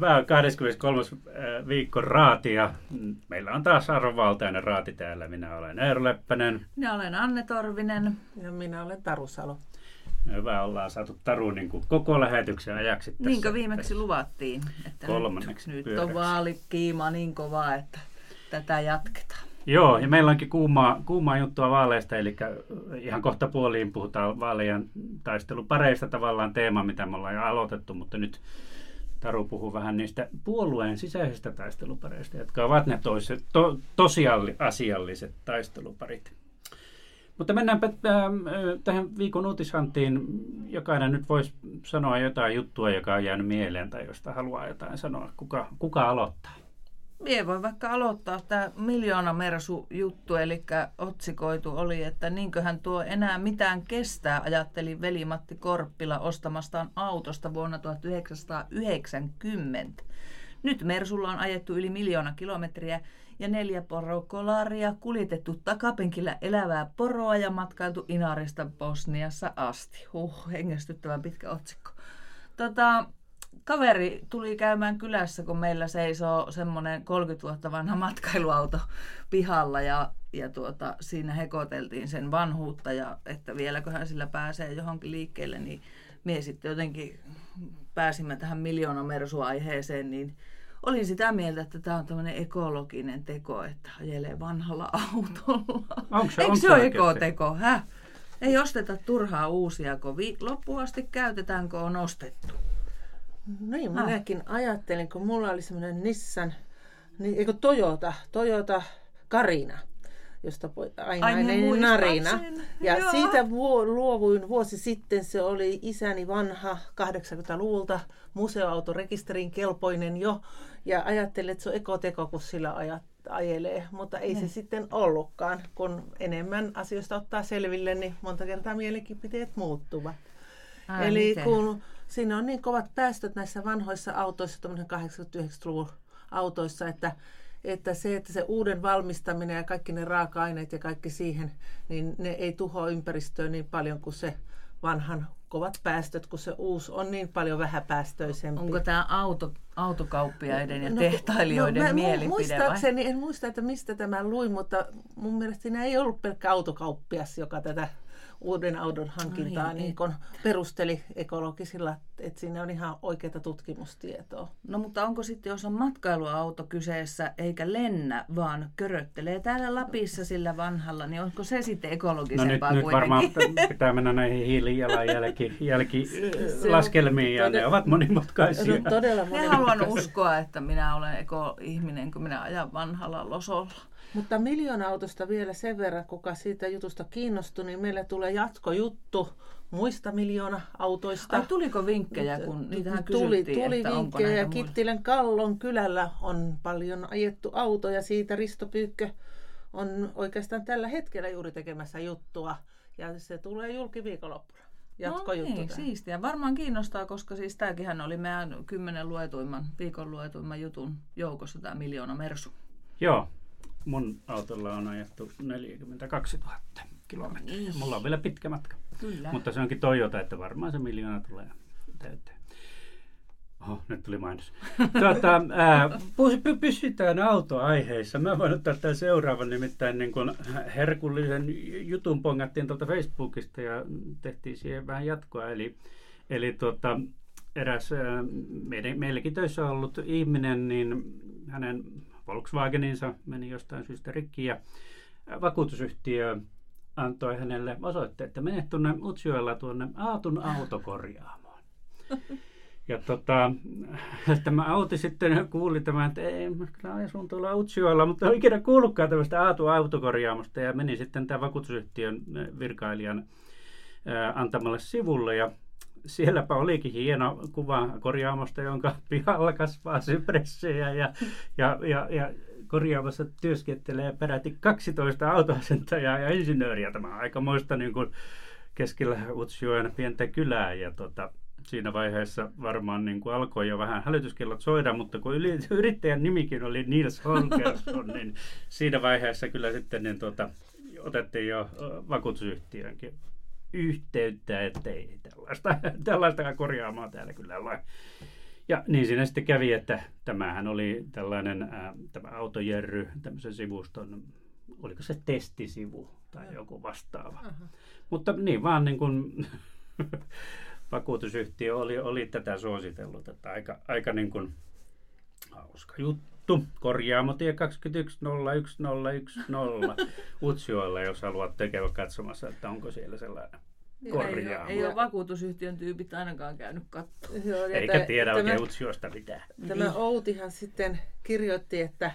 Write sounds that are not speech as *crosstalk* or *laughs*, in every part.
Tämä on 23. Äh, viikko raatia. Meillä on taas arvovaltainen raati täällä. Minä olen Eero Leppänen. Minä olen Anne Torvinen. Ja minä olen Taru Salo. Hyvä, ollaan saatu Taru niin kuin koko lähetyksen ajaksi tässä. Niinkö viimeksi tässä luvattiin? Että kolmanneksi Nyt, nyt on vaalikiima niin kova, että tätä jatketaan. Joo, ja meillä onkin kuumaa, kuumaa juttua vaaleista, eli ihan kohta puoliin puhutaan vaalien taistelupareista tavallaan teema, mitä me ollaan jo aloitettu, mutta nyt Taru puhuu vähän niistä puolueen sisäisistä taistelupareista, jotka ovat ne toiset, to, tosiasialliset taisteluparit. Mutta mennäänpä tähän viikon uutishantiin. Jokainen nyt voisi sanoa jotain juttua, joka on jäänyt mieleen tai josta haluaa jotain sanoa. Kuka, kuka aloittaa? Mie voi vaikka aloittaa tämä miljoona mersu juttu, eli otsikoitu oli, että niinköhän tuo enää mitään kestää, ajatteli veli Matti Korppila ostamastaan autosta vuonna 1990. Nyt Mersulla on ajettu yli miljoona kilometriä ja neljä porokolaria, kuljetettu takapenkillä elävää poroa ja matkailtu Inarista Bosniassa asti. Huh, hengästyttävän pitkä otsikko. Tota, kaveri tuli käymään kylässä, kun meillä seisoo semmoinen 30 vuotta vanha matkailuauto pihalla ja, ja tuota, siinä hekoteltiin sen vanhuutta ja että vieläköhän sillä pääsee johonkin liikkeelle, niin mie sitten jotenkin pääsimme tähän miljoona mersu-aiheeseen, niin olin sitä mieltä, että tämä on tämmöinen ekologinen teko, että ajelee vanhalla autolla. Onko se, Eikö se ole ekoteko? Häh? Ei osteta turhaa uusia, kun vi- loppuun asti käytetään, kun on ostettu. Niin, ah. minäkin ajattelin, kun mulla oli semmoinen Nissan, niin, eikö Toyota, Toyota Karina, josta aina Ai, niin narina. Ja Joo. siitä vu- luovuin vuosi sitten, se oli isäni vanha 80-luvulta museoautorekisterin kelpoinen jo. Ja ajattelin, että se on ekoteko, kun sillä ajat, ajelee, mutta ei ne. se niin. sitten ollutkaan. Kun enemmän asioista ottaa selville, niin monta kertaa mielipiteet muuttuvat. Ai, Eli miten? kun siinä on niin kovat päästöt näissä vanhoissa autoissa, 89-luvun autoissa, että, että se, että se uuden valmistaminen ja kaikki ne raaka-aineet ja kaikki siihen, niin ne ei tuhoa ympäristöä niin paljon kuin se vanhan kovat päästöt, kun se uusi on niin paljon vähäpäästöisempi. Onko tämä auto, autokauppiaiden ja no, tehtailijoiden no, mielipide Muistaakseni, vai? en muista, että mistä tämä luin, mutta mun mielestä siinä ei ollut pelkkä autokauppias, joka tätä uuden auton hankintaa Ai, niin kun perusteli ekologisilla, että siinä on ihan oikeaa tutkimustietoa. No mutta onko sitten, jos on matkailuauto kyseessä eikä lennä, vaan köröttelee täällä Lapissa sillä vanhalla, niin onko se sitten ekologisempaa no nyt, nyt varmaan pitää mennä näihin hiilijalanjälki jälki, laskelmiin ja todella, ne ovat monimutkaisia. No, todella monimutkaisia. haluan uskoa, että minä olen ekoihminen, kun minä ajan vanhalla losolla. Mutta miljoona autosta vielä sen verran, kuka siitä jutusta kiinnostui, niin meille tulee jatkojuttu muista miljoona autoista. Ai tuliko vinkkejä, kun niitähän tuli, tuli että vinkkejä ja Kittilän Kallon kylällä on paljon ajettu auto ja siitä Risto Pyykkö on oikeastaan tällä hetkellä juuri tekemässä juttua ja se tulee julki viikonloppuna. Jatkojuttu no niin, siistiä. Varmaan kiinnostaa, koska siis tämäkin oli meidän kymmenen luetuimman, viikon luetuimman jutun joukossa tämä miljoona Mersu. Joo, mun autolla on ajettu 42 000 kilometriä. Niin. Mulla on vielä pitkä matka. Kyllä. Mutta se onkin Toyota, että varmaan se miljoona tulee täyteen. Oho, nyt tuli mainos. *laughs* tuota, ää, pysytään autoaiheissa. Mä voin ottaa tämän seuraavan, nimittäin niin kun herkullisen jutun pongattiin tuolta Facebookista ja tehtiin siihen vähän jatkoa. Eli, eli tuota, eräs ää, meidän, meilläkin töissä ollut ihminen, niin hänen Volkswageninsa meni jostain syystä rikki ja vakuutusyhtiö antoi hänelle osoitteet, että mene tuonne Utsjoella tuonne Aatun autokorjaamoon. *laughs* Ja tota, tämä auti sitten kuuli tämän, että ei, mä asun tuolla Utsjoella, mutta ei ikinä kuullutkaan tämmöistä Aatu autokorjaamosta ja meni sitten tämän vakuutusyhtiön virkailijan antamalle sivulle ja sielläpä olikin hieno kuva korjaamosta, jonka *laughs* pihalla kasvaa sypressejä ja, ja, ja, ja korjaamassa työskentelee peräti 12 autoasentajaa ja insinööriä. Tämä on aikamoista niin kuin keskellä Utsjoen pientä kylää ja tota, siinä vaiheessa varmaan niin kuin alkoi jo vähän hälytyskellot soida, mutta kun *laughs* yrittäjän nimikin oli Nils Holgersson, niin siinä vaiheessa kyllä sitten niin tuota, otettiin jo vakuutusyhtiönkin yhteyttä, että ei tällaista, *laughs* tällaista korjaamaan täällä kyllä ole. Ja niin siinä sitten kävi, että tämähän oli tällainen ää, tämä autojerry, tämmöisen sivuston, oliko se testisivu tai joku vastaava. Uh-huh. Mutta niin vaan niin kuin *laughs* vakuutusyhtiö oli, oli tätä suositellut, että aika, aika niin kuin hauska juttu. Korjaamotie 210110 *laughs* Utsjoella, jos haluat tekevä katsomassa, että onko siellä sellainen korjaamo. Ei, ei ole vakuutusyhtiön tyypit ainakaan käynyt katsomaan. Eikä tiedä tämä, oikein Utsjoesta mitään. Tämä niin. Outihan sitten kirjoitti, että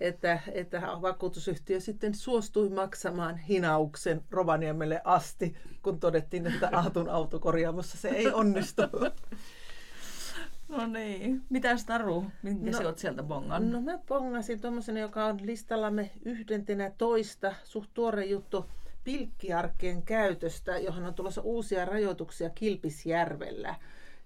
että, että vakuutusyhtiö sitten suostui maksamaan hinauksen Rovaniemelle asti, kun todettiin, että Aatun autokorjaamossa se ei onnistu. *laughs* No niin. Mitäs Taru, minkä no, sä oot sieltä bongannut? No mä bongasin tuommoisen, joka on listallamme yhdentenä toista, suht tuore juttu, pilkkiarkkien käytöstä, johon on tulossa uusia rajoituksia Kilpisjärvellä.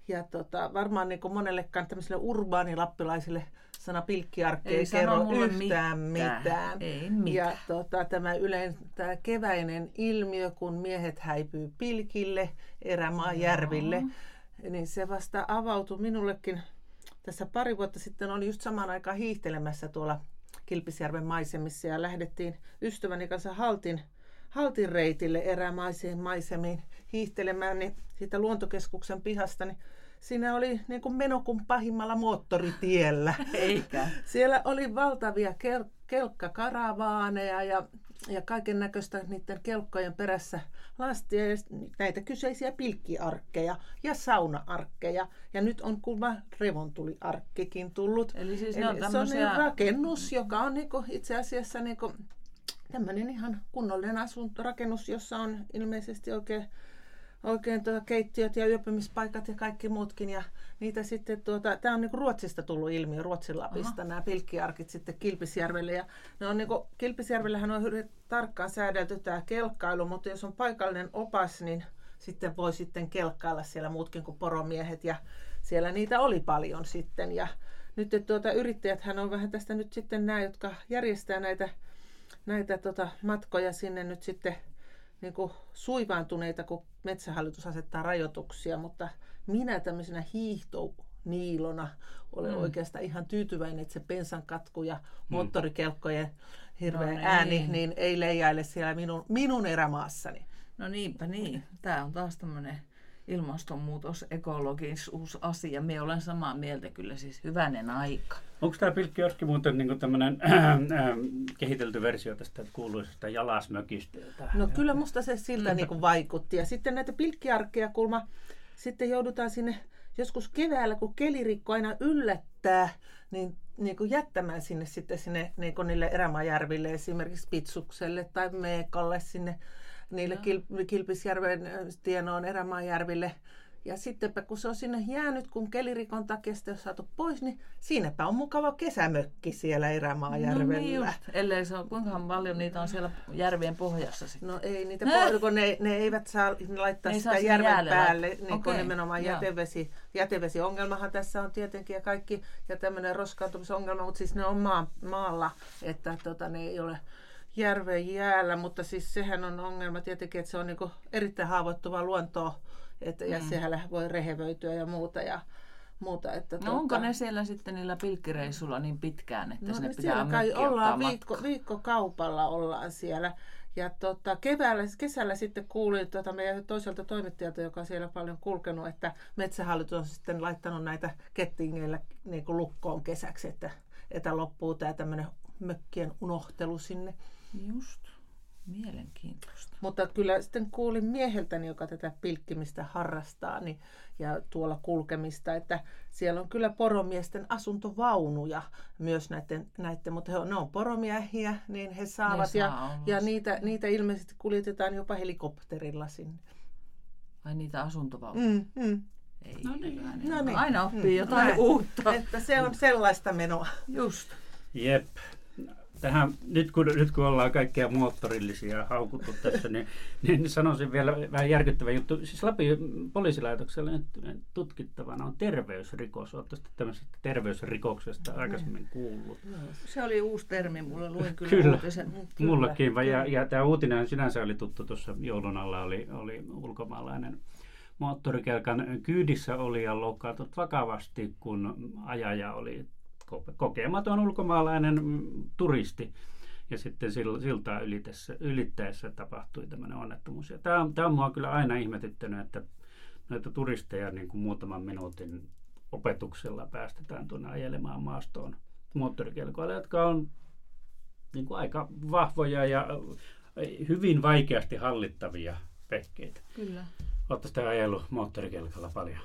Ja tota, varmaan niin monellekaan tämmöiselle urbaanilappilaisille sana pilkkiarkki ei, ei kerro yhtään mitään. mitään. Ei mitään. Ja tota, tämä yleensä tämä keväinen ilmiö, kun miehet häipyy pilkille, erämaajärville, no niin se vasta avautui minullekin. Tässä pari vuotta sitten olin just samaan aikaan hiihtelemässä tuolla Kilpisjärven maisemissa ja lähdettiin ystäväni kanssa Haltin, Haltin reitille erämaisiin maisemiin hiihtelemään, niin siitä luontokeskuksen pihasta, niin siinä oli niin kuin meno kuin pahimmalla moottoritiellä. *laughs* Eikä. Siellä oli valtavia kel- kelkkakarabaaneja ja ja kaiken näköistä niiden kelkkojen perässä lastia ja näitä kyseisiä pilkkiarkkeja ja saunaarkkeja. Ja nyt on kuva revontuliarkkikin tullut. Eli siis Eli on se on niin rakennus, joka on niinku itse asiassa niinku tämmöinen ihan kunnollinen asuntorakennus, jossa on ilmeisesti oikein oikein tuota keittiöt ja yöpymispaikat ja kaikki muutkin. Ja niitä sitten, tuota, tämä on niin Ruotsista tullut ilmiö, Ruotsin Lapista, Aha. nämä pilkkiarkit sitten Kilpisjärvelle. Ja ne on niin kuin, Kilpisjärvellähän on hyvin tarkkaan säädelty tämä kelkkailu, mutta jos on paikallinen opas, niin sitten voi sitten kelkkailla siellä muutkin kuin poromiehet. Ja siellä niitä oli paljon sitten. Ja nyt tuota, yrittäjät hän on vähän tästä nyt sitten nämä, jotka järjestää näitä, näitä tota, matkoja sinne nyt sitten niin kuin suivaantuneita, kun metsähallitus asettaa rajoituksia, mutta minä tämmöisenä hiihtoniilona olen mm. oikeastaan ihan tyytyväinen, että se pensan katku ja mm. moottorikelkkojen hirveä no niin. ääni niin ei leijaile siellä minun, minun erämaassani. No niinpä niin. Tämä on taas tämmöinen ilmastonmuutos, ekologisuus asia. Me olen samaa mieltä kyllä siis hyvänen aika. Onko tämä pilkkiorski muuten niin tämmöinen äh, äh, kehitelty versio tästä kuuluisesta jalasmökistä? No kyllä musta se siltä niin kuin vaikutti. Ja sitten näitä pilkkiarkkeja kulma, sitten joudutaan sinne joskus keväällä, kun kelirikko aina yllättää, niin, niin kuin jättämään sinne sitten sinne niin kuin niille erämaajärville, esimerkiksi Pitsukselle tai Meekalle sinne niille Kil- Kilpisjärven äh, tienoon erämaajärville. Ja sittenpä kun se on sinne jäänyt, kun kelirikon takia sitä on saatu pois, niin siinäpä on mukava kesämökki siellä Erämaajärvellä. No niin just, ellei se on, kuinka paljon niitä on siellä järvien pohjassa sitten? No ei niitä, po- kun ne, ne eivät saa laittaa ne sitä saa järven päälle, niin okay. nimenomaan jätevesi. Jätevesiongelmahan tässä on tietenkin ja kaikki, ja tämmöinen roskaantumisongelma, mutta siis ne on maa, maalla, että tota, ne ei ole järven jäällä, mutta siis sehän on ongelma tietenkin, että se on niin erittäin haavoittuva luontoa, että, mm. ja siellä voi rehevöityä ja muuta. Ja, muuta että no tuota, onko ne siellä sitten niillä pilkkireissulla niin pitkään, että no, sinne pitää kai ollaan viikko, viikko kaupalla ollaan siellä. Ja tota, keväällä, kesällä sitten kuulin tota meidän toiselta toimittajalta, joka on siellä paljon kulkenut, että Metsähallitus on sitten laittanut näitä kettingeillä niin lukkoon kesäksi, että, että loppuu tämä tämmöinen mökkien unohtelu sinne. Just. Mielenkiintoista. Mutta kyllä sitten kuulin mieheltäni, joka tätä pilkkimistä harrastaa niin, ja tuolla kulkemista, että siellä on kyllä poromiesten asuntovaunuja myös näiden, näiden mutta he on, ne on poromiehiä, niin he saavat ne ja, saa ja niitä, niitä ilmeisesti kuljetetaan jopa helikopterilla sinne. Ai niitä asuntovaunuja? Mm, mm. Ei, no niin. No niin. Aina oppii mm. jotain no, uutta. Että se on sellaista menoa. Just. Jep tähän, nyt, kun, nyt kun ollaan kaikkia moottorillisia haukuttu tässä, niin, niin sanoisin vielä vähän järkyttävä juttu. Siis Lapin poliisilaitoksella nyt tutkittavana on terveysrikos. Oletteko tämmöisestä terveysrikoksesta aikaisemmin kuullut? Se oli uusi termi, mulle luin kyllä, kyllä uutisen. Kyllä, mullekin. Kyllä. Ja, ja tämä uutinen sinänsä oli tuttu tuossa joulun alla, oli, oli ulkomaalainen moottorikelkan kyydissä oli ja loukkaantut vakavasti, kun ajaja oli kokematon ulkomaalainen turisti. Ja sitten siltaa ylittäessä, ylittäessä tapahtui tämmöinen onnettomuus. Ja tämä, tämä on mua kyllä aina ihmetyttänyt, että noita turisteja niin kuin muutaman minuutin opetuksella päästetään tuonne ajelemaan maastoon moottorikelkoilla, jotka on niin kuin aika vahvoja ja hyvin vaikeasti hallittavia vehkeitä. Kyllä. Oletteko te ajellut moottorikelkalla paljon?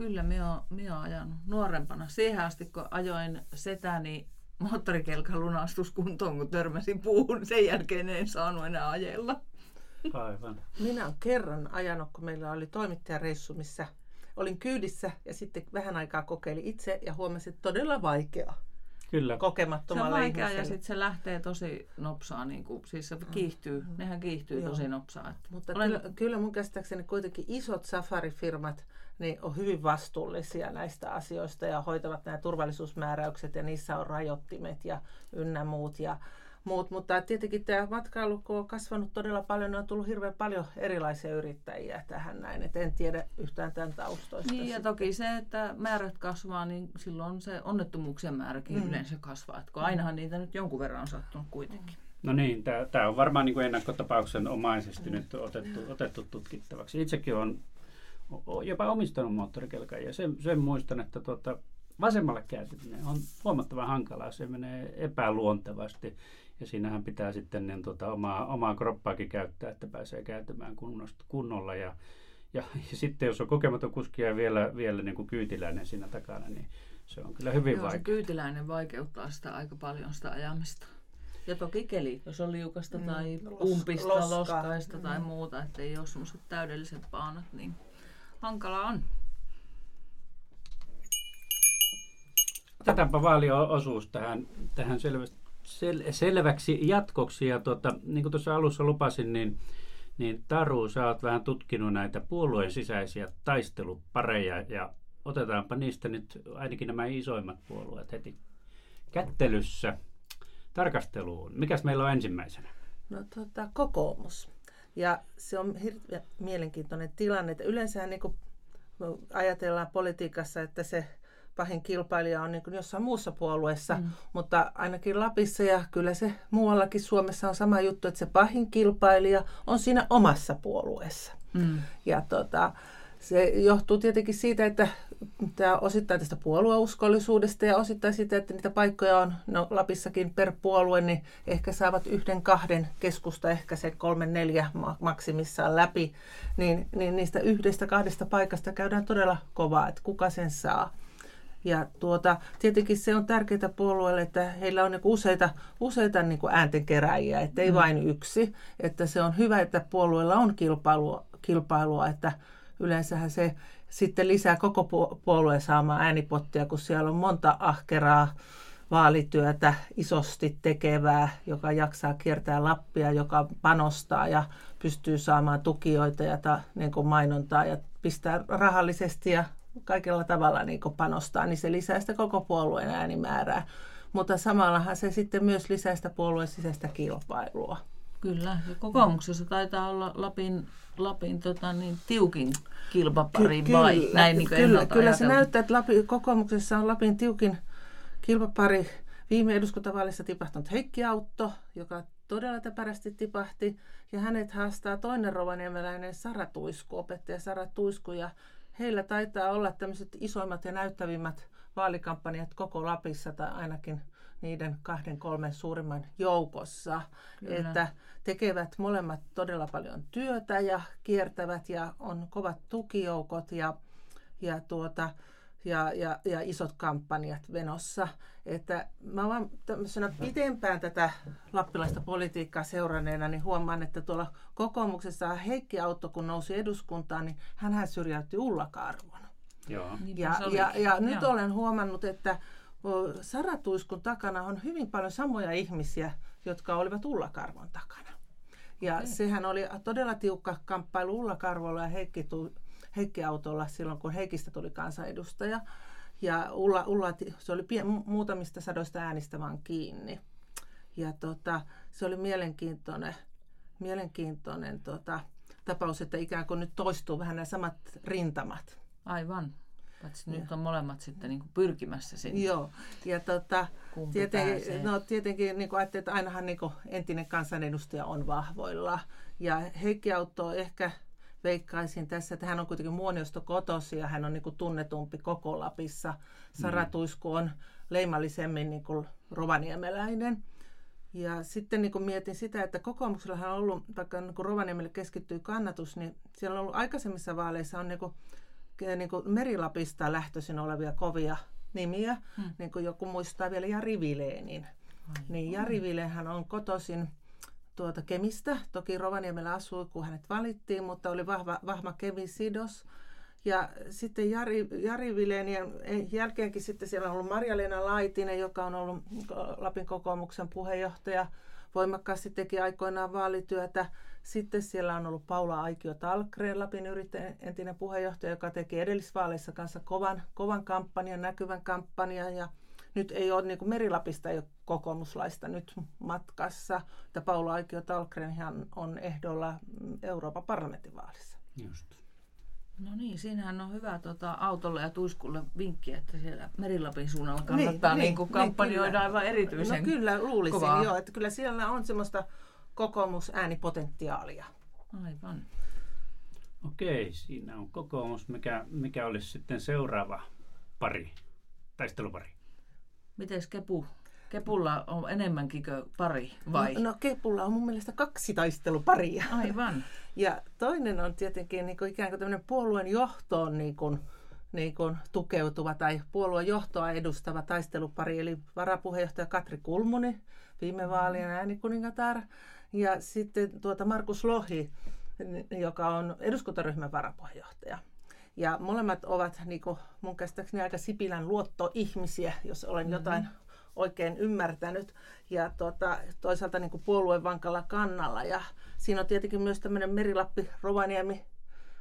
Kyllä, minä olen, minä olen ajanut nuorempana. Siihen asti, kun ajoin setäni moottorikelkan lunastuskuntoon, kun törmäsin puuhun. Sen jälkeen en saanut enää ajella. Aivan. Minä olen kerran ajanut, kun meillä oli toimittajareissu, missä olin kyydissä ja sitten vähän aikaa kokeili itse ja huomasin, että todella vaikeaa. Kyllä. Kokemattomalle Se on vaikea ihmiselle. ja sitten se lähtee tosi nopsaa, niin kuin, siis se kiihtyy, nehän kiihtyy Joo. tosi nopsaa. Että Mutta olen, kyllä, kyllä mun käsittääkseni kuitenkin isot safarifirmat niin on hyvin vastuullisia näistä asioista ja hoitavat nämä turvallisuusmääräykset ja niissä on rajoittimet ja ynnä muut. Ja muut. Mutta tietenkin tämä matkailu, kun on kasvanut todella paljon, niin on tullut hirveän paljon erilaisia yrittäjiä tähän näin. Et en tiedä yhtään tämän taustoista. Niin ja sitten. toki se, että määrät kasvaa, niin silloin se onnettomuuksien määräkin Mm. mm. yleensä kasvaa. Et kun ainahan niitä nyt jonkun verran on sattunut kuitenkin. No niin, tämä on varmaan niin kuin ennakkotapauksen omaisesti nyt otettu, otettu tutkittavaksi. Itsekin olen jopa omistanut moottorikelkan ja sen, sen muistan, että tuota, vasemmalle kääntyminen on huomattavan hankalaa. Se menee epäluontevasti ja siinähän pitää sitten niin, tuota, omaa, omaa kroppaakin käyttää, että pääsee kääntymään kunnosta, kunnolla. Ja, ja, ja sitten jos on kokematon kuski ja vielä, vielä niin kuin kyytiläinen siinä takana, niin se on kyllä hyvin Joo, se vaikea. kyytiläinen vaikeuttaa sitä aika paljon sitä ajamista. Ja toki keli, jos on liukasta Mm, tai los- umpista, loskaa. loskaista tai Mm. muuta, että ei ole semmoiset täydelliset paanat, niin hankala on. Otetaanpa vaaliosuus tähän, tähän selvästi, sel, selväksi jatkoksi. Ja tuota, niin kuin tuossa alussa lupasin, niin, niin Taru, sä oot vähän tutkinut näitä puolueen sisäisiä taistelupareja ja otetaanpa niistä nyt ainakin nämä isoimmat puolueet heti kättelyssä tarkasteluun. Mikäs meillä on ensimmäisenä? No tota, kokoomus. Ja se on hirveän mielenkiintoinen tilanne, että yleensä niin ajatellaan politiikassa, että se pahin kilpailija on niin kuin jossain muussa puolueessa, mm. mutta ainakin Lapissa ja kyllä se muuallakin Suomessa on sama juttu, että se pahin kilpailija on siinä omassa puolueessa. Mm. Ja tota, se johtuu tietenkin siitä, että tämä osittain tästä puolueuskollisuudesta ja osittain siitä, että niitä paikkoja on no, Lapissakin per puolue, niin ehkä saavat yhden, kahden keskusta, ehkä se kolme, neljä ma- maksimissaan läpi, niin, niin niistä yhdestä, kahdesta paikasta käydään todella kovaa, että kuka sen saa. Ja tuota, tietenkin se on tärkeää puolueelle, että heillä on niinku useita, useita niinku ääntenkeräjiä, että ei mm. vain yksi. Että se on hyvä, että puolueella on kilpailua, kilpailua että yleensähän se sitten lisää koko puolueen saamaan äänipottia, kun siellä on monta ahkeraa vaalityötä isosti tekevää, joka jaksaa kiertää Lappia, joka panostaa ja pystyy saamaan tukijoita ja ta, niin kuin mainontaa ja pistää rahallisesti ja kaikella tavalla niin panostaa, niin se lisää sitä koko puolueen äänimäärää. Mutta samallahan se sitten myös lisää sitä puolueen sisäistä kilpailua. Kyllä, ja kokoomuksessa taitaa olla Lapin, Lapin tota, niin, tiukin kilpapari Ky- vai? kyllä, Näin niin kuin kyllä, kyllä se näyttää, että Lapi, kokoomuksessa on Lapin tiukin kilpapari. Viime eduskuntavaalissa tipahtunut Heikki Autto, joka todella täpärästi tipahti. Ja hänet haastaa toinen rovaniemeläinen Sara Tuisku, opettaja Sara Tuisku. Ja heillä taitaa olla tämmöiset isoimmat ja näyttävimmät vaalikampanjat koko Lapissa tai ainakin niiden kahden kolmen suurimman joukossa. Kyllä. Että tekevät molemmat todella paljon työtä ja kiertävät ja on kovat tukijoukot ja, ja, tuota, ja, ja, ja isot kampanjat venossa. Että mä vaan tämmöisenä pitempään tätä lappilaista politiikkaa seuranneena, niin huomaan, että tuolla kokoomuksessa Heikki Autto, kun nousi eduskuntaan, niin hän syrjäytti Ulla Karvon. Joo. Ja, oli. ja, ja nyt Joo. olen huomannut, että o, Sara Tuiskun takana on hyvin paljon samoja ihmisiä, jotka olivat Ulla Karvon takana. Ja Okei. sehän oli todella tiukka kamppailu Ulla Karvolla ja Heikki, tu, Heikki Autolla silloin, kun Heikistä tuli kansanedustaja. Ja Ulla, Ulla se oli pien, mu- muutamista sadoista äänistä vaan kiinni. Ja tota, se oli mielenkiintoinen, mielenkiintoinen tota, tapaus, että ikään kuin nyt toistuu vähän nämä samat rintamat. Aivan. Paitsi nyt on molemmat sitten niin kuin pyrkimässä sinne. Joo, ja tota, tietenkin, no, tietenkin niin kuin että ainahan niin kuin entinen kansanedustaja on vahvoilla. Ja Heikki Autto ehkä veikkaisin tässä, että hän on kuitenkin Muoniosta kotosi ja hän on niin kuin tunnetumpi koko Lapissa. Sara mm. On leimallisemmin niin kuin rovaniemeläinen. Ja sitten niin kuin mietin sitä, että kokoomuksellahan on ollut, vaikka niin kuin Rovaniemelle keskittyy kannatus, niin siellä on ollut aikaisemmissa vaaleissa on niin kuin, niin kuin Merilapista lähtöisin olevia kovia nimiä, hmm. niin kuin joku muistaa vielä Jari Vileenin. Niin Jari Vileenhän on kotoisin tuota Kemistä. Toki Rovaniemellä asui, kun hänet valittiin, mutta oli vahva, vahva Kemi-sidos. Ja sitten Jari, Jari Vilenien jälkeenkin sitten siellä on ollut Marja-Leena Laitinen, joka on ollut Lapin kokoomuksen puheenjohtaja. Voimakkaasti teki aikoinaan vaalityötä. Sitten siellä on ollut Paula Aikio Talkreen, Lapin yrittäjän entinen puheenjohtaja, joka teki edellisvaaleissa kanssa kovan, kovan kampanjan, näkyvän kampanjan. Ja nyt ei ole niin kuin Merilapista ei ole kokoomuslaista nyt matkassa. Että Paula Aikio Talkreen on ehdolla Euroopan parlamenttivaalissa. Just. No niin, siinähän on hyvä tota, autolle ja tuiskulle vinkki, että siellä Merilapin suunnalla kannattaa niin, niin, niin, kampanjoida niin, aivan erityisen No kyllä, luulisin kovaa. joo, että kyllä siellä on semmoista kokoomusäänipotentiaalia. Aivan. Okei, siinä on kokoomus. Mikä, mikä olisi sitten seuraava pari, taistelupari? Miten Kepu? Kepulla on enemmänkin kuin pari, vai? No, no Kepulla on mun mielestä kaksi taisteluparia. Aivan. *laughs* Ja toinen on tietenkin niin kuin ikään kuin tämmöinen puolueen johtoon niin kuin, niin kuin tukeutuva tai puolueen johtoa edustava taistelupari, eli varapuheenjohtaja Katri Kulmuni, viime vaalien äänikuningatar, ja sitten tuota Markus Lohi, joka on eduskuntaryhmän varapuheenjohtaja. Ja molemmat ovat niin kuin, mun käsittääkseni aika Sipilän luottoihmisiä, jos olen mm-hmm. jotain oikein ymmärtänyt. Ja tuota, toisaalta niin kuin puolueen vankalla kannalla. Ja siinä on tietenkin myös tämmöinen Merilappi, Rovaniemi,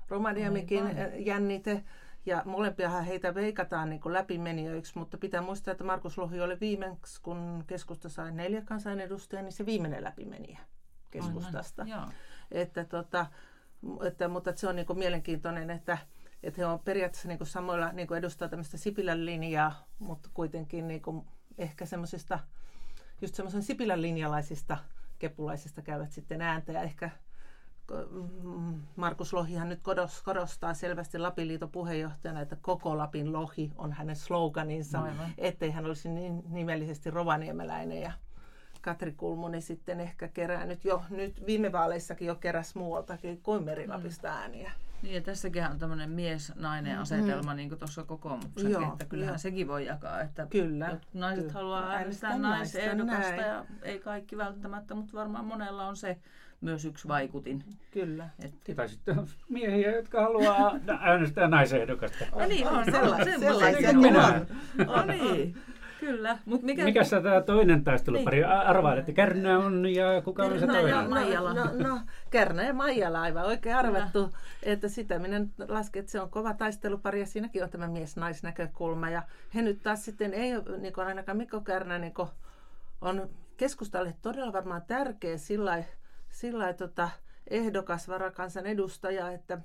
Rovaniemikin Aivan. jännite. Ja molempiahan heitä veikataan niin kuin läpimenijöiksi, mutta pitää muistaa, että Markus Lohi oli viimeksi, kun keskusta sai neljä kansanedustajaa, niin se viimeinen läpimenijä keskustasta. Että, tota, että, mutta että se on niin kuin mielenkiintoinen, että, että he on periaatteessa niin kuin samoilla niin kuin edustaa tämmöistä Sipilän linjaa, mutta kuitenkin niin kuin ehkä semmoisista, just semmoisen Sipilän linjalaisista kepulaisista käyvät sitten ääntä ja ehkä mm, Markus Lohihan nyt korostaa selvästi Lapin liiton puheenjohtajana, että koko Lapin lohi on hänen sloganinsa, Aivan. ettei hän olisi niin nimellisesti rovaniemeläinen. Ja Katri Kulmuni sitten ehkä kerää nyt jo, nyt viime vaaleissakin jo keräs muualtakin kuin Merilapista mm. Niin ja tässäkin on tämmöinen mies-nainen mm. asetelma, mm. niin kuin tuossa kokoomuksessa, Joo, että kyllähän jo. sekin voi jakaa, että kyllä, naiset kyllä. haluaa äänestää naisehdokasta ja ei kaikki välttämättä, mutta varmaan monella on se myös yksi vaikutin. Kyllä. Että... Tai sitten on miehiä, jotka haluaa äänestää naisehdokasta. No niin, on. Sellaisia, sellaisia on. on. niin. Kyllä. Mut mikä... Mikä se tämä toinen taistelupari? Niin. Arvailet, että Kärnä on ja kuka on se no, toinen? No, Maijala. No, no, no Kärnä ja Maijala aivan oikein arvattu. Kyllä. Että sitä minä lasken, että se on kova taistelupari ja siinäkin on tämä mies-naisnäkökulma. Ja he nyt taas sitten ei niin kuin ainakaan Mikko Kärnä niin kuin on keskustalle todella varmaan tärkeä sillä lailla tota, ehdokas varakansan edustaja, että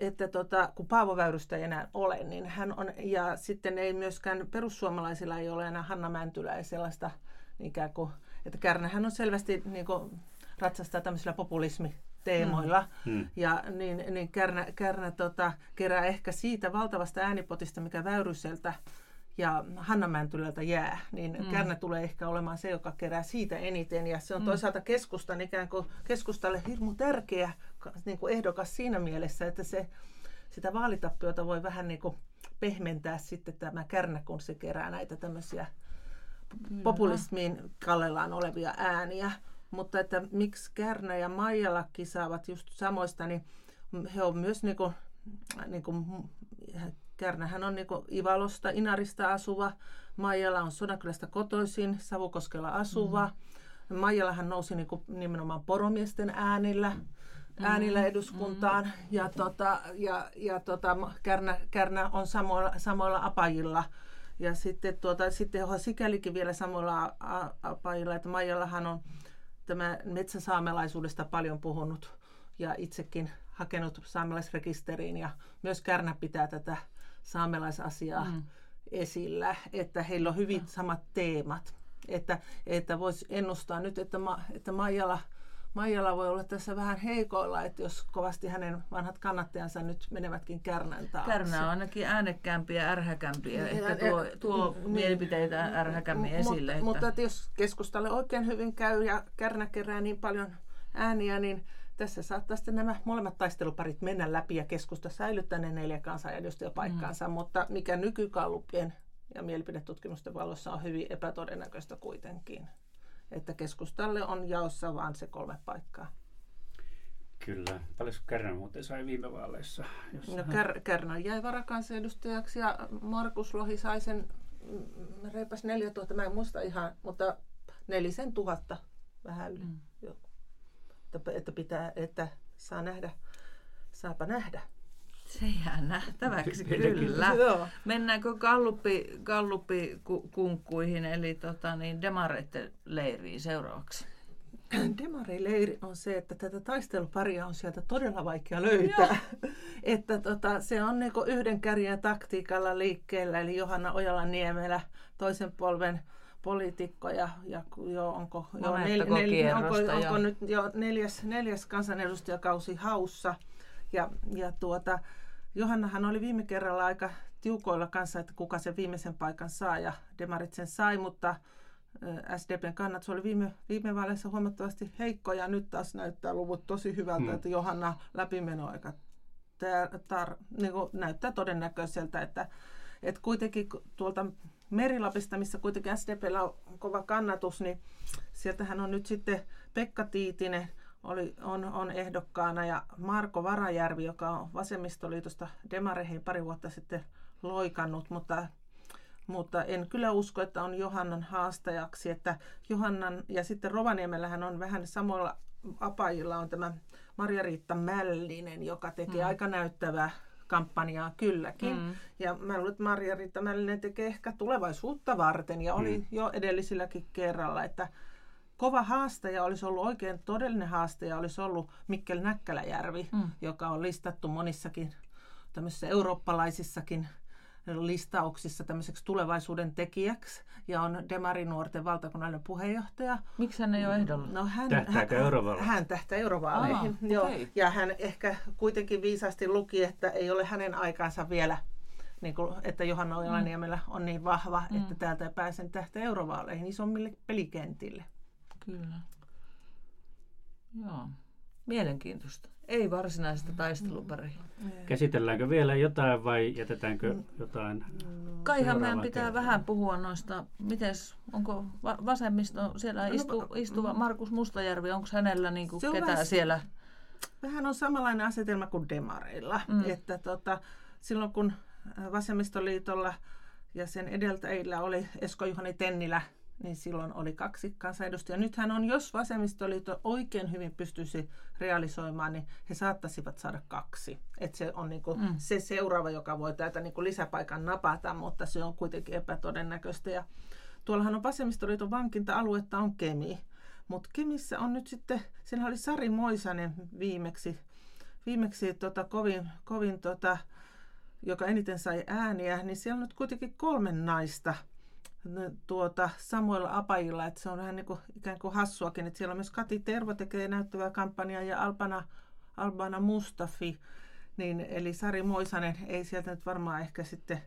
että tota, kun Paavo Väyrystä ei enää ole, niin hän on, ja sitten ei myöskään perussuomalaisilla ei ole enää Hanna Mäntylä ja sellaista ikään kuin, että Kärnähän on selvästi niin kuin, ratsastaa tämmöisillä populismiteemoilla. Mm. Mm. Ja niin, niin Kärnä, Kärnä tota, kerää ehkä siitä valtavasta äänipotista, mikä Väyryseltä ja Hanna Mäntylältä jää, niin mm. Kärnä tulee ehkä olemaan se, joka kerää siitä eniten. Ja se on mm. toisaalta keskustan ikään kuin keskustalle hirmu tärkeä niin kuin ehdokas siinä mielessä, että se, sitä vaalitappiota voi vähän niin kuin pehmentää sitten tämä Kärnä, kun se kerää näitä tämmöisiä populismiin kallellaan olevia ääniä. Mutta että miksi Kärnä ja Maijalakki saavat just samoista, niin he on myös niin kuin, niin kuin Kärnähän on niin Ivalosta, Inarista asuva. Maijala on Sodankylästä kotoisin, Savukoskella asuva. Mm. Maijalahan nousi niin kuin nimenomaan poromiesten äänillä, mm. Äänillä eduskuntaan. Mm. Ja, tota, ja, ja tota, Kärnä, Kärnä on samoilla, samoilla apajilla. Ja sitten, tuota, sitten on sikälikin vielä samoilla apajilla, että Maijalahan on tämä metsäsaamelaisuudesta paljon puhunut ja itsekin hakenut saamelaisrekisteriin ja myös Kärnä pitää tätä saamelaisasiaa mm. esillä, että heillä on hyvin samat teemat. Että, että voisi ennustaa nyt, että, Ma, että Maijala – Maijala voi olla tässä vähän heikoilla, että jos kovasti hänen vanhat kannattajansa nyt menevätkin Kärnän taakse. Kärnä on ainakin äänekkäämpiä ja ärhäkämpiä. Ja, Ehkä tuo, tuo niin, mielipiteitä ärhäkämmin esille. Mutta, että... mutta että jos keskustalle oikein hyvin käy ja Kärnä kerää niin paljon ääniä, niin tässä saattaa sitten nämä molemmat taisteluparit mennä läpi ja keskusta säilyttää ne neljä kansanedustajapaikkaansa, mm. mutta mikä nykykallupien ja mielipidetutkimusten valossa on hyvin epätodennäköistä kuitenkin että keskustalle on jaossa vain se kolme paikkaa. Kyllä. Paljon Kärnä muuten sai viime vaaleissa? Jos no, Kär, Kärnä jäi varakansanedustajaksi ja Markus Lohi sai sen mm, reipas 4000, mä en muista ihan, mutta nelisen tuhatta vähän yli. Mm. Joo. Että, että, pitää, että saa nähdä, saapa nähdä. Se jää nähtäväksi, kyllä. Mennäänkö Galluppi, Galluppi kunkkuihin, eli tota, niin demareiden leiriin seuraavaksi? Demarileiri on se, että tätä taisteluparia on sieltä todella vaikea löytää. *laughs* että tota, se on niinku yhden kärjen taktiikalla liikkeellä, eli Johanna Ojala-Niemelä, toisen polven poliitikko ja, ja jo, onko, jo nel, nel, onko, onko nyt jo neljäs, neljäs kansanedustajakausi haussa. Ja, ja tuota, Johannahan oli viime kerralla aika tiukoilla kanssa, että kuka sen viimeisen paikan saa ja Demarit sen sai, mutta SDPn kannat oli viime, viime vaaleissa huomattavasti heikko ja nyt taas näyttää luvut tosi hyvältä, hmm. että Johanna läpimenoaika tar, tar, niin näyttää todennäköiseltä, että, että kuitenkin tuolta Merilapista, missä kuitenkin SDPllä on kova kannatus, niin sieltähän on nyt sitten Pekka Tiitinen, oli, on, on ehdokkaana ja Marko Varajärvi, joka on vasemmistoliitosta demareihin pari vuotta sitten loikannut, mutta, mutta en kyllä usko, että on Johannan haastajaksi. Että Johannan ja sitten Rovaniemellähän on vähän samoilla apajilla on tämä Marja-Riitta Mällinen, joka tekee mm. aika näyttävää kampanjaa kylläkin. Mm. Ja mä luulen, että Marja-Riitta Mällinen tekee ehkä tulevaisuutta varten ja oli mm. jo edellisilläkin kerralla, että kova haastaja olisi ollut, oikein todellinen haastaja olisi ollut Mikkel Näkkäläjärvi, mm. joka on listattu monissakin tämmöisissä eurooppalaisissakin listauksissa tämmöiseksi tulevaisuuden tekijäksi ja on Demarinuorten valtakunnallinen puheenjohtaja. Miksi hän ei ole ehdolla? No, hän, Tähtääkö hän, hän tähtää eurovaaleihin. Aa, joo. Okay. Ja hän ehkä kuitenkin viisaasti luki, että ei ole hänen aikansa vielä niin kuin, että Johanna Ojala-Niemelä on niin vahva, mm. että täältä ei pääse tähtää eurovaaleihin isommille pelikentille. Kyllä. Joo. Mielenkiintoista. Ei varsinaista taisteluparia. Mm. Käsitelläänkö vielä jotain vai jätetäänkö mm. jotain? Kaihan meidän pitää kertaa. vähän puhua noista, mites, onko va- vasemmisto, siellä no, istu, istuva Markus Mustajärvi, onko hänellä niinku ketään vähän, siellä? Vähän on samanlainen asetelma kuin demareilla, mm. että tota, silloin kun vasemmistoliitolla ja sen edeltäjillä oli Esko Juhani Tennilä niin silloin oli kaksi kansanedustajaa. Nythän on, jos vasemmistoliitto oikein hyvin pystyisi realisoimaan, niin he saattaisivat saada kaksi. Et se on niinku mm. se seuraava, joka voi täältä niinku lisäpaikan napata, mutta se on kuitenkin epätodennäköistä. Ja tuollahan on vasemmistoliiton vankinta-aluetta on Kemi. Mutta Kemissä on nyt sitten, siinä oli Sari Moisanen viimeksi, viimeksi tota, kovin, kovin tota, joka eniten sai ääniä, niin siellä on nyt kuitenkin kolme naista – tuota, samoilla apajilla, että se on vähän niin kuin, ikään kuin hassuakin, että siellä on myös Kati Tervo tekee näyttävää kampanjaa ja Albana, Albana Mustafi, niin, eli Sari Moisanen ei sieltä nyt varmaan ehkä sitten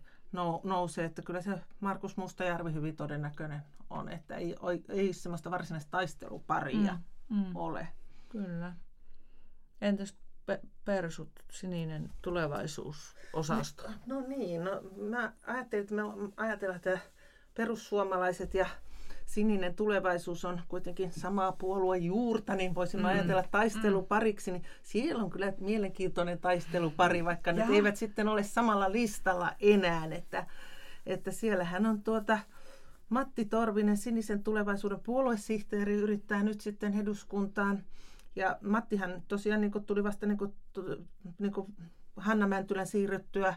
nouse, että kyllä se Markus Mustajärvi hyvin todennäköinen on, että ei, ei semmoista varsinaista taisteluparia mm, mm. ole. Kyllä. Entäs pe- Persut, sininen tulevaisuusosasto? No, no niin, no, mä ajattelin, että me ajatellaan, että perussuomalaiset ja sininen tulevaisuus on kuitenkin samaa puolue juurta, niin voisimme mm. ajatella taistelupariksi, niin siellä on kyllä mielenkiintoinen taistelupari, vaikka ne eivät sitten ole samalla listalla enää, että, että siellähän on tuota Matti Torvinen, sinisen tulevaisuuden puoluesihteeri, yrittää nyt sitten eduskuntaan, ja Mattihan tosiaan niin tuli vasta niin kuin, niin kuin Hanna Mäntylän siirryttyä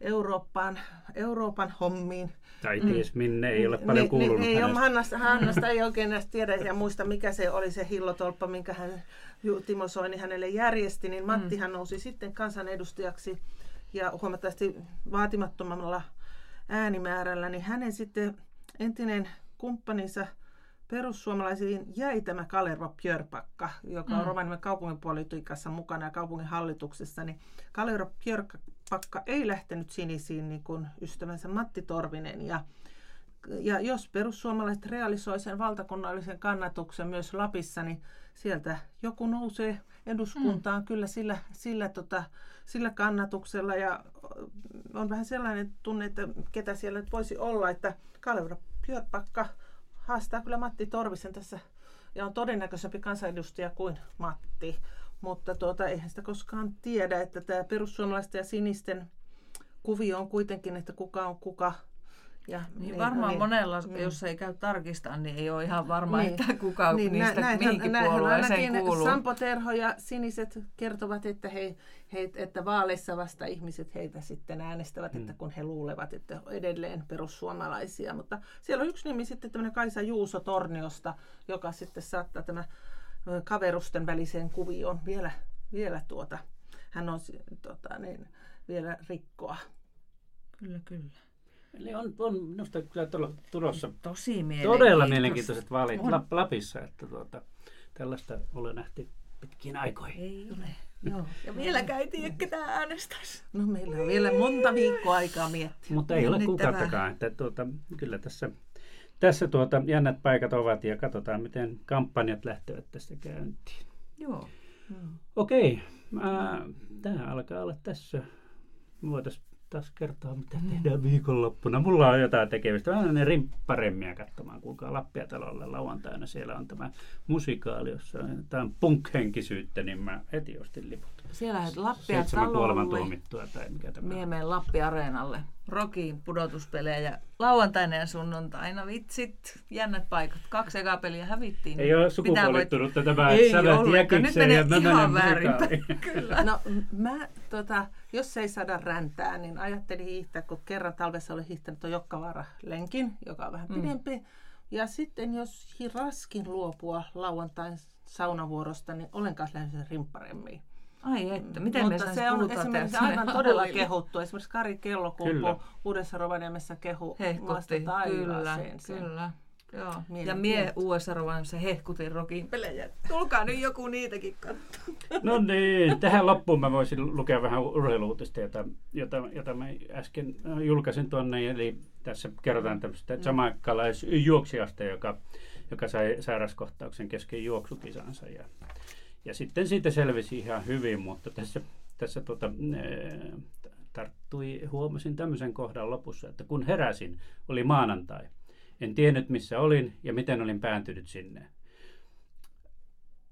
Eurooppaan, Euroopan hommiin. Tai ties minne, ei ole paljon Ni- kuulunut ni- Ei ole hänestä. Hannasta, Hannasta ei oikein edes tiedä ja muista, mikä se oli se hillotolppa, minkä hän, Timo Soini hänelle järjesti, niin Mattihan nousi sitten kansanedustajaksi ja huomattavasti vaatimattomalla äänimäärällä, niin hänen sitten entinen kumppaninsa perussuomalaisiin jäi tämä Kalerva Björpakka, joka on Mm. Rovaniemen kaupunginpolitiikassa mukana ja kaupungin hallituksessa, niin Kalerva Björpakka ei lähtenyt sinisiin niin kuin ystävänsä Matti Torvinen ja ja jos perussuomalaiset realisoi sen valtakunnallisen kannatuksen myös Lapissa, niin sieltä joku nousee eduskuntaan mm. kyllä sillä, sillä, tota, sillä kannatuksella. Ja on vähän sellainen tunne, että ketä siellä nyt voisi olla, että Kalevra Björpakka haastaa kyllä Matti Torvisen tässä ja on todennäköisempi kansanedustaja kuin Matti. Mutta tuota, eihän sitä koskaan tiedä, että tämä perussuomalaisten ja sinisten kuvio on kuitenkin, että kuka on kuka. Ja, Niin varmaan monella, jos ei käy tarkistaa, niin ei ole ihan varma, Niin. että kuka Niin, niistä nä- mihinkin näinhän puolueeseen kuuluu. Sampo Terho ja siniset kertovat, että, he, he, että vaaleissa vasta ihmiset heitä sitten äänestävät, että kun he luulevat, että edelleen perussuomalaisia. Mutta siellä on yksi nimi sitten tämmöinen Kaisa Juuso Torniosta, joka sitten saattaa tämä kaverusten väliseen kuvioon vielä, vielä tuota, hän on tota, niin, vielä rikkoa. Kyllä, kyllä. Eli on, on minusta kyllä tulo- tulossa Tosi todella mielenkiintoista. mielenkiintoiset vaalit On. Lap- Lapissa, että tuota, tällaista ole nähty pitkiin aikoihin. Ei ole. Joo. Ja vieläkään ei tiedä, ketä äänestäisi. No meillä on vielä monta viikkoa aikaa miettiä. Mutta ei ole kuukauttakaan, että tuota, kyllä tässä, tässä tuota, jännät paikat ovat ja katsotaan, miten kampanjat lähtevät tästä käyntiin. Joo. Okei, mä, tämä alkaa olla tässä. Voitaisiin taas kertoa, mitä tehdään viikonloppuna. Mulla on jotain tekemistä. Mä menen rimpparemmia katsomaan, kuulkaa Lappia talolle lauantaina. Siellä on tämä musikaali, jossa on jotain punk-henkisyyttä, niin mä heti ostin liput. Siellä lähdet Lappia talolle. tuomittua tai mikä tämä on. Miemeen Lappi-areenalle. Rokiin pudotuspelejä lauantaina ja sunnuntaina. Vitsit, jännät paikat. Kaksi ekaa peliä hävittiin. Ei ole Pitää sukupuolittunutta tämä, Ei että sä ollenkaan. Nyt ja menee mä ihan musikaaliin. *laughs* Kyllä. No mä, tota, jos ei saada räntää, niin ajattelin hiihtää, kun kerran talvessa olen hiihtänyt tuon Jokkavaara-lenkin, joka on vähän Mm. pidempi. Ja sitten jos hi- raskin luopua lauantain saunavuorosta, niin olen kanssa lähdössä rimpparemmiin. Ai että, miten me Mutta sais se on esimerkiksi tästä aivan *laughs* todella kehuttu. Esimerkiksi Kari Kellokulpu Kyllä. Uudessa Rovaniemessä kehu Hehkutti, kyllä, sen. kyllä. Joo. Ja mie USA Rovaniemessä hehkutin rokin pelejä. Tulkaa nyt joku niitäkin katsomaan. *laughs* No niin, tähän loppuun mä voisin lukea vähän urheiluutista, jota, jota, jota mä äsken äh, julkaisin tuonne. Eli tässä kerrotaan tämmöistä jamaikkalaisjuoksijasta, joka, joka sai sairaskohtauksen kesken juoksukisansa. Ja, ja sitten siitä selvisi ihan hyvin, mutta tässä, tässä tota, tarttui, huomasin tämmöisen kohdan lopussa, että kun heräsin, oli maanantai. En tiennyt missä olin ja miten olin päätynyt sinne.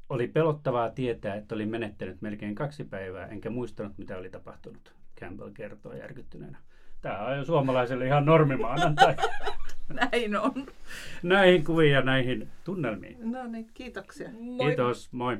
Oli pelottavaa tietää, että olin menettänyt melkein kaksi päivää, enkä muistanut, mitä oli tapahtunut. Campbell kertoo järkyttyneenä. Tämä on jo suomalaiselle ihan normimaanantai. *laughs* Näin on. näihin kuviin ja näihin tunnelmiin. No niin, kiitoksia. Moi. Kiitos, moi.